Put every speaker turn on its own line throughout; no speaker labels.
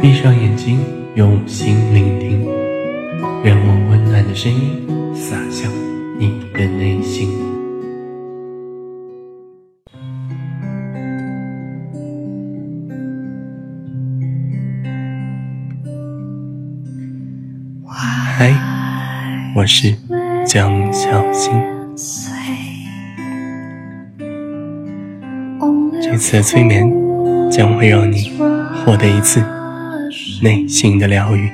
闭上眼睛，用心聆听，让我温暖的声音洒向你的内心。嗨，我是江小新。这次的催眠将会让你获得一次内心的疗愈。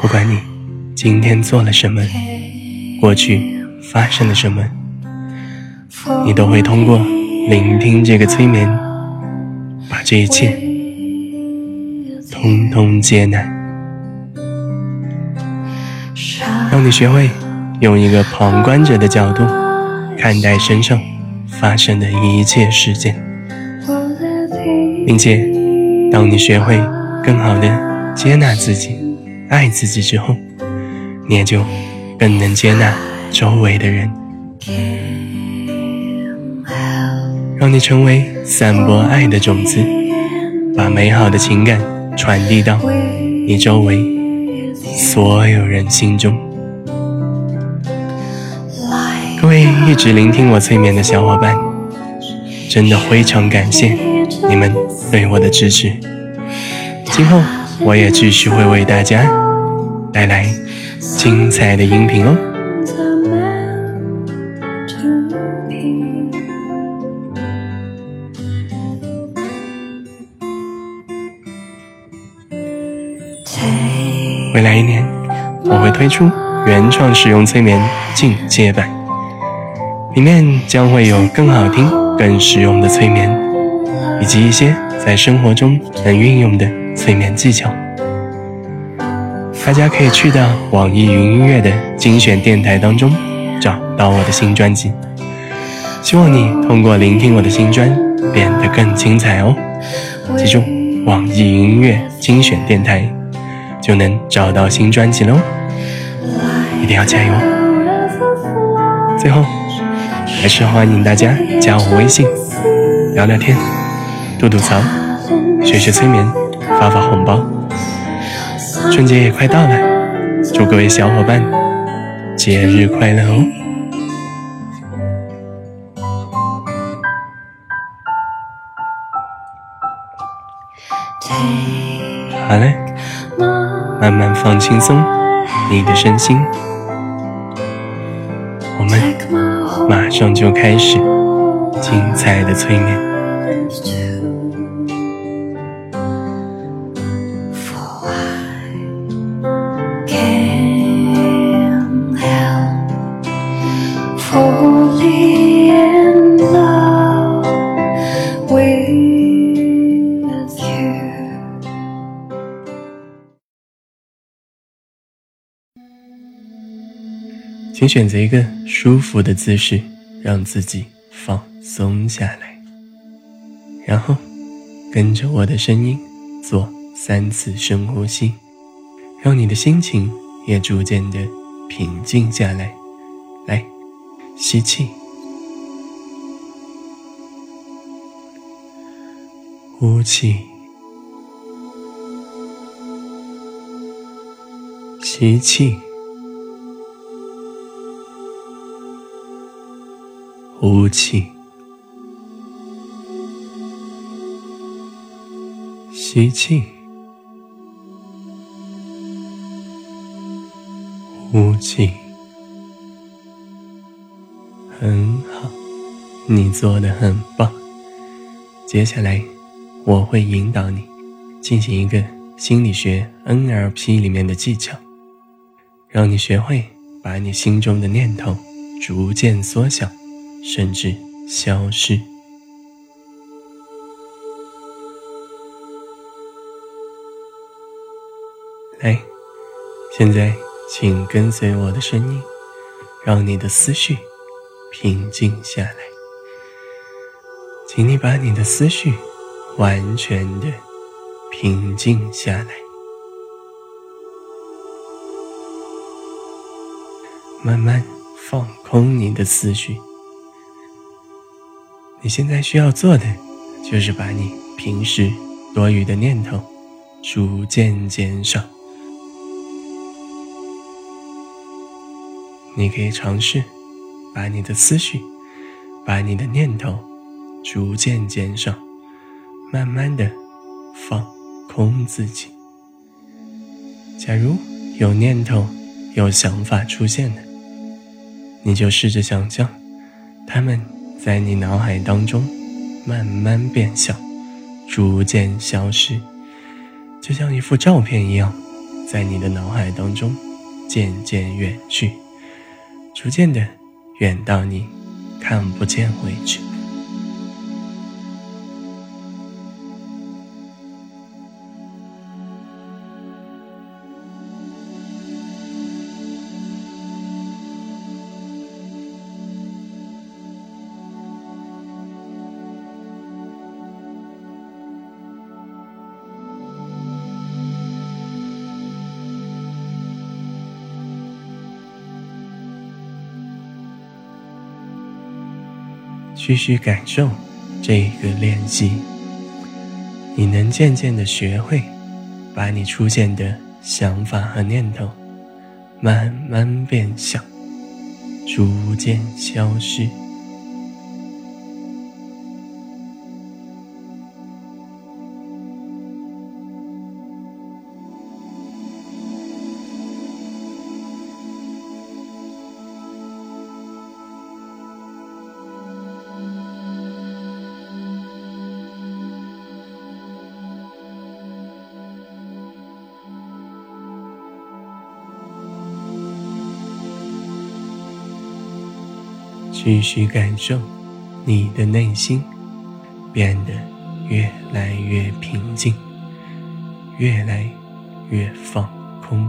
不管你今天做了什么，过去发生了什么，你都会通过聆听这个催眠，把这一切通通接纳，让你学会用一个旁观者的角度看待身上。发生的一切事件，并且，当你学会更好的接纳自己、爱自己之后，你也就更能接纳周围的人，让你成为散播爱的种子，把美好的情感传递到你周围所有人心中。各位一直聆听我催眠的小伙伴，真的非常感谢你们对我的支持。今后我也继续会为大家带来精彩的音频哦。未来一年，我会推出原创使用催眠进阶版。里面将会有更好听、更实用的催眠，以及一些在生活中能运用的催眠技巧。大家可以去到网易云音乐的精选电台当中找到我的新专辑。希望你通过聆听我的新专变得更精彩哦！记住，网易云音乐精选电台就能找到新专辑喽！一定要加油！最后。还是欢迎大家加我微信聊聊天、吐吐槽、学学催眠、发发红包。春节也快到了，祝各位小伙伴节日快乐哦！好嘞，慢慢放轻松你的身心。我们马上就开始精彩的催眠。请选择一个舒服的姿势，让自己放松下来，然后跟着我的声音做三次深呼吸，让你的心情也逐渐的平静下来。来，吸气，呼气，吸气。呼气，吸气，呼气，很好，你做的很棒。接下来，我会引导你进行一个心理学 NLP 里面的技巧，让你学会把你心中的念头逐渐缩小。甚至消失。来，现在请跟随我的声音，让你的思绪平静下来。请你把你的思绪完全的平静下来，慢慢放空你的思绪。你现在需要做的，就是把你平时多余的念头逐渐减少。你可以尝试把你的思绪、把你的念头逐渐减少，慢慢的放空自己。假如有念头、有想法出现了，你就试着想象，他们在你脑海当中慢慢变小，逐渐消失，就像一幅照片一样，在你的脑海当中渐渐远去。逐渐的远到你看不见为止。继续感受这个练习，你能渐渐的学会，把你出现的想法和念头慢慢变小，逐渐消失。继续感受，你的内心变得越来越平静，越来越放空。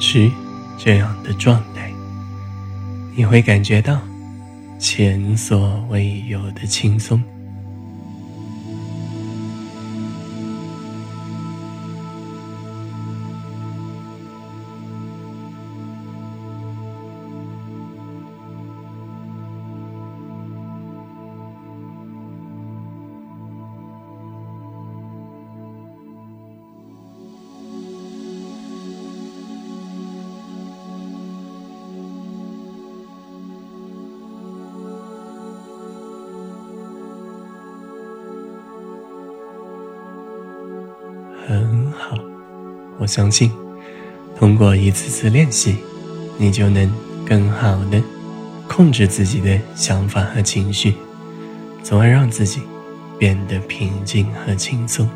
持这样的状态，你会感觉到前所未有的轻松。我相信，通过一次次练习，你就能更好的控制自己的想法和情绪，从而让自己变得平静和轻松。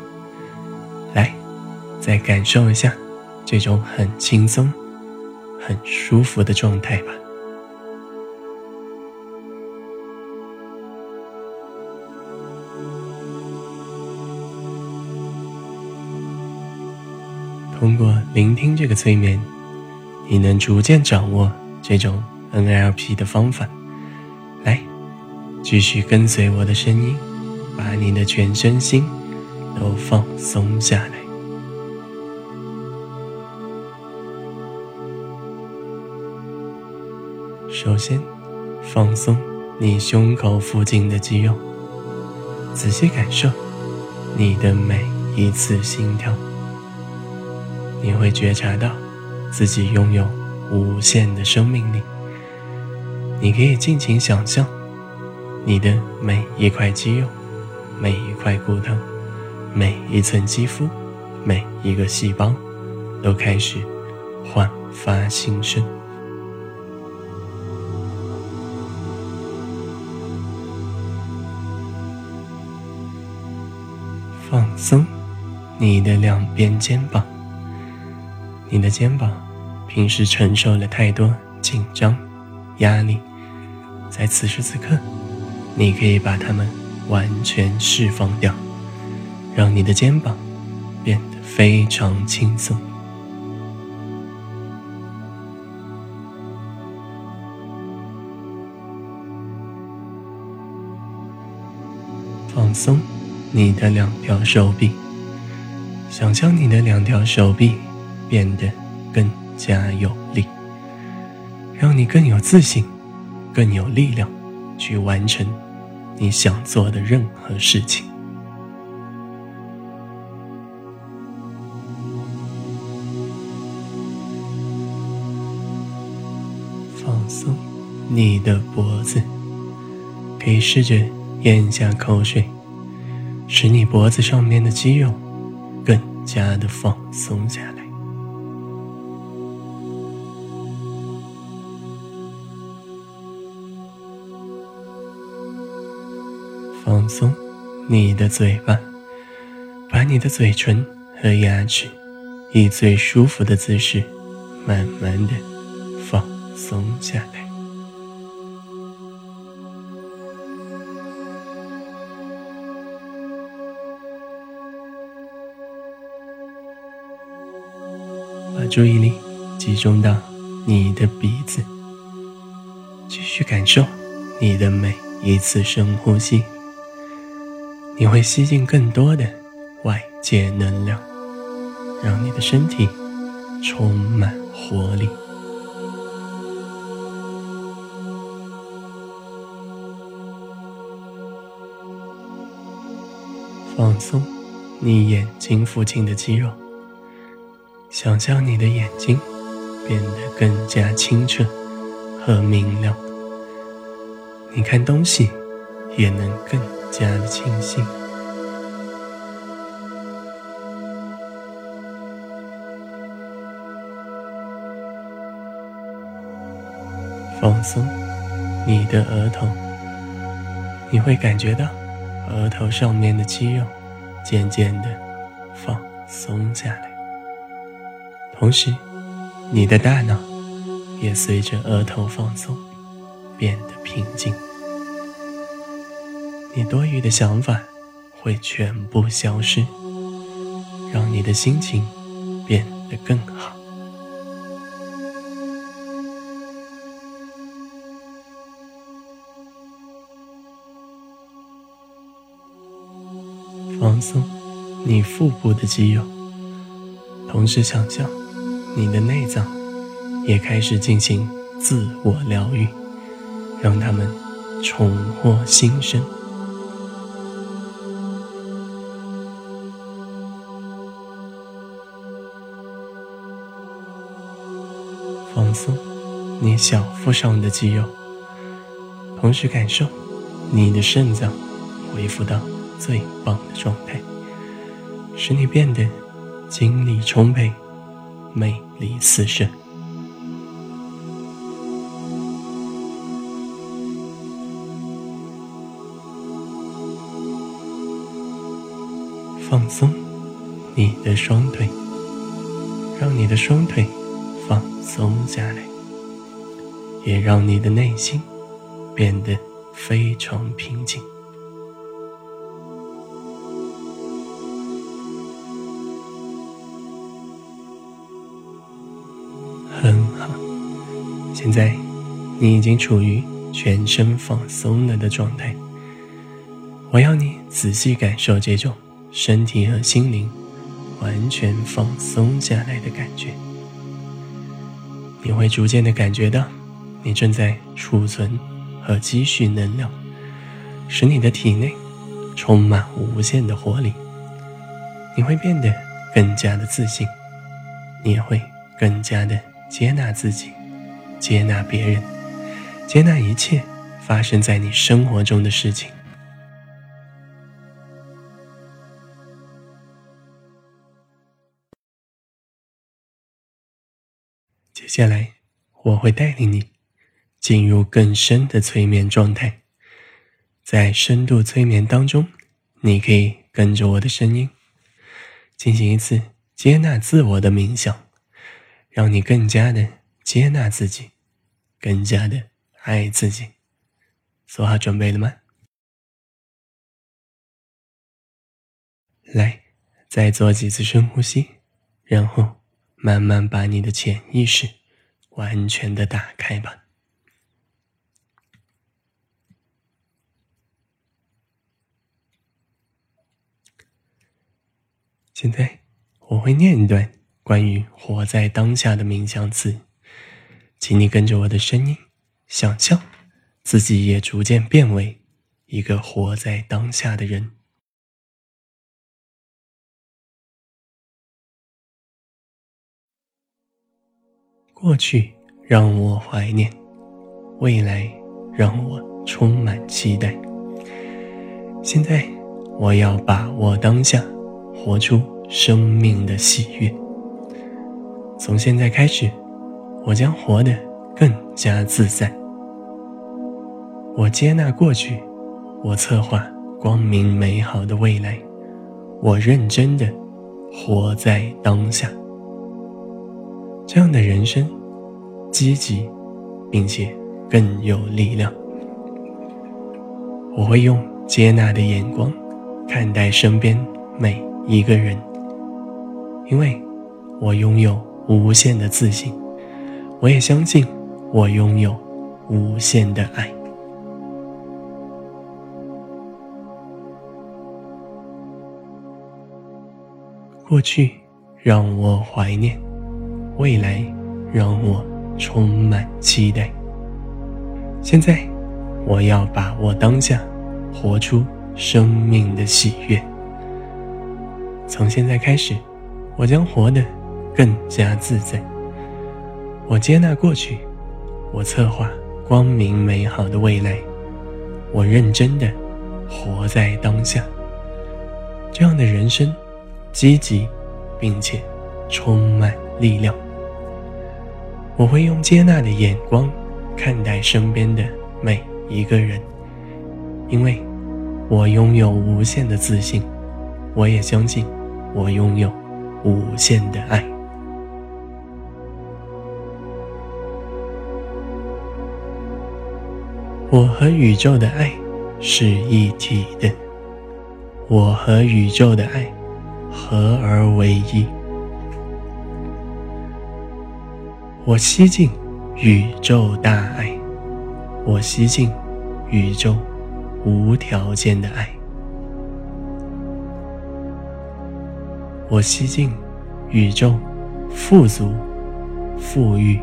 来，再感受一下这种很轻松、很舒服的状态吧。通过聆听这个催眠，你能逐渐掌握这种 NLP 的方法。来，继续跟随我的声音，把你的全身心都放松下来。首先，放松你胸口附近的肌肉，仔细感受你的每一次心跳。你会觉察到自己拥有无限的生命力。你可以尽情想象，你的每一块肌肉、每一块骨头、每一层肌肤、每一个细胞，都开始焕发新生。放松你的两边肩膀。你的肩膀平时承受了太多紧张、压力，在此时此刻，你可以把它们完全释放掉，让你的肩膀变得非常轻松。放松你的两条手臂，想象你的两条手臂变得更加有力，让你更有自信、更有力量去完成你想做的任何事情。放松你的脖子，可以试着。咽下口水，使你脖子上面的肌肉更加的放松下来。放松你的嘴巴，把你的嘴唇和牙齿以最舒服的姿势，慢慢的放松下来。把注意力集中到你的鼻子，继续感受你的每一次深呼吸。你会吸进更多的外界能量，让你的身体充满活力。放松你眼睛附近的肌肉。想象你的眼睛变得更加清澈和明亮，你看东西也能更加的清晰。放松你的额头，你会感觉到额头上面的肌肉渐渐的放松下来。同时，你的大脑也随着额头放松，变得平静。你多余的想法会全部消失，让你的心情变得更好。放松你腹部的肌肉，同时想象。你的内脏也开始进行自我疗愈，让他们重获新生。你小腹上的肌肉，同时感受你的肾脏恢复到最棒的状态，使你变得精力充沛。魅力四射，放松你的双腿，让你的双腿放松下来，也让你的内心变得非常平静。很好现在，你已经处于全身放松了的状态。我要你仔细感受这种身体和心灵完全放松下来的感觉。你会逐渐的感觉到，你正在储存和积蓄能量，使你的体内充满无限的活力。你会变得更加的自信，你也会更加的接纳自己。接纳别人，接纳一切发生在你生活中的事情。接下来，我会带领你进入更深的催眠状态。在深度催眠当中，你可以跟着我的声音进行一次接纳自我的冥想，让你更加的接纳自己。更加的爱自己，做好准备了吗？来，再做几次深呼吸，然后慢慢把你的潜意识完全的打开吧。现在我会念一段关于活在当下的冥想词，请你跟着我的声音，想象自己也逐渐变为一个活在当下的人。过去让我怀念，未来让我充满期待。现在我要把握当下。活出生命的喜悦。从现在开始，我将活得更加自在。我接纳过去，我策划光明美好的未来。我认真的活在当下。这样的人生，积极，并且更有力量。我会用接纳的眼光看待身边每。一个人，因为我拥有无限的自信，我也相信我拥有无限的爱。过去让我怀念，未来让我充满期待。现在，我要把握当下，活出生命的喜悦。从现在开始，我将活得更加自在。我接纳过去，我策划光明美好的未来。我认真的活在当下。这样的人生，积极，并且充满力量。我会用接纳的眼光看待身边的每一个人，因为我拥有无限的自信。我也相信，我拥有无限的爱。我和宇宙的爱是一体的，我和宇宙的爱合而为一。我吸进宇宙大爱，我吸进宇宙无条件的爱。我吸进宇宙富足、富裕、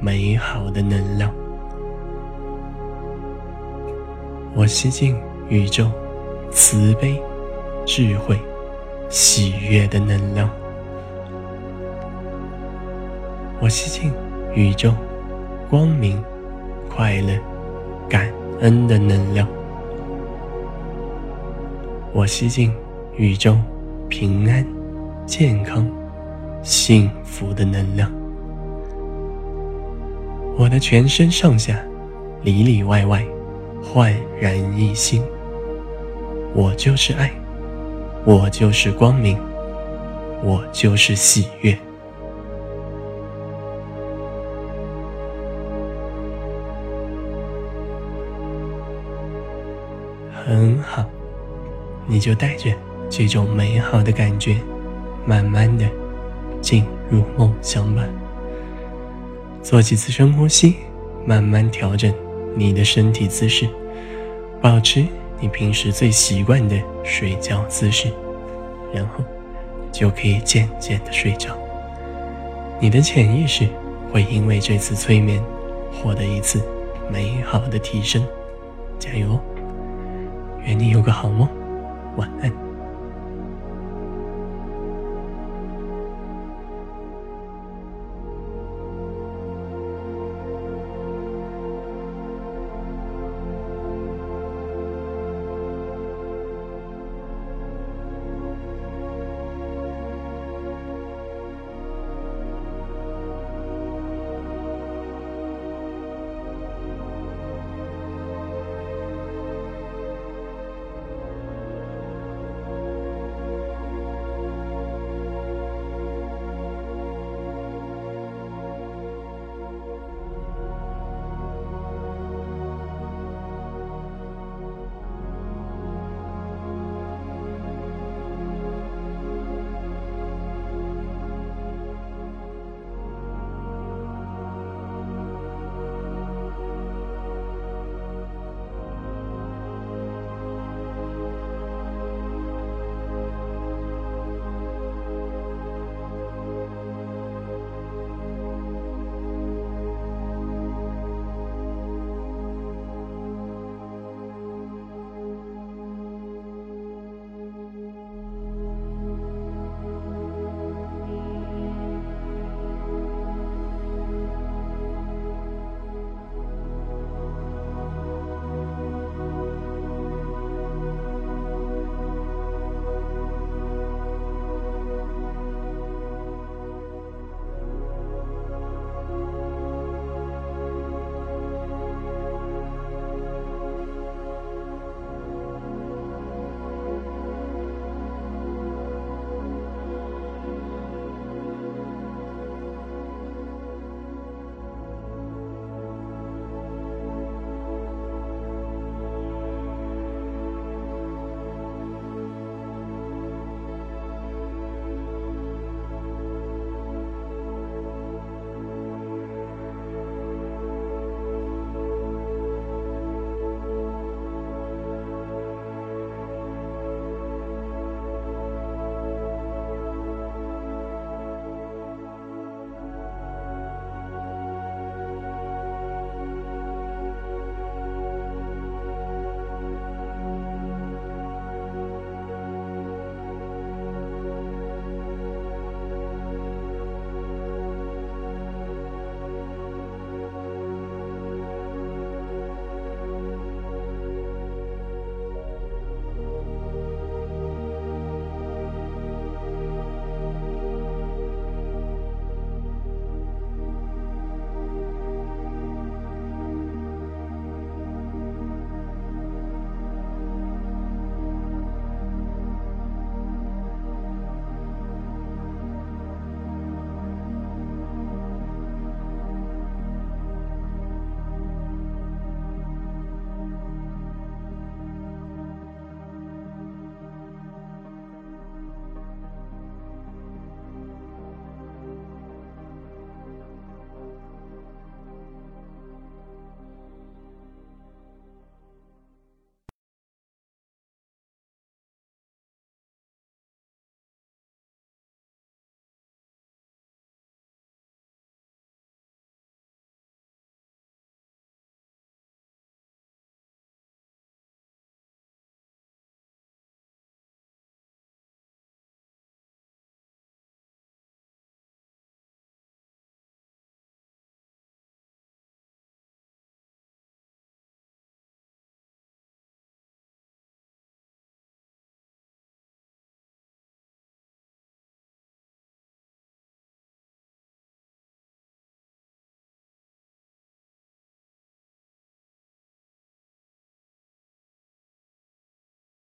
美好的能量。我吸进宇宙慈悲、智慧、喜悦的能量。我吸进宇宙光明、快乐、感恩的能量。我吸进宇宙平安。健康、幸福的能量，我的全身上下、里里外外焕然一新。我就是爱，我就是光明，我就是喜悦。很好，你就带着这种美好的感觉。慢慢的进入梦乡吧。做几次深呼吸，慢慢调整你的身体姿势，保持你平时最习惯的睡觉姿势，然后就可以渐渐的睡着。你的潜意识会因为这次催眠获得一次美好的提升。加油哦！愿你有个好梦，晚安。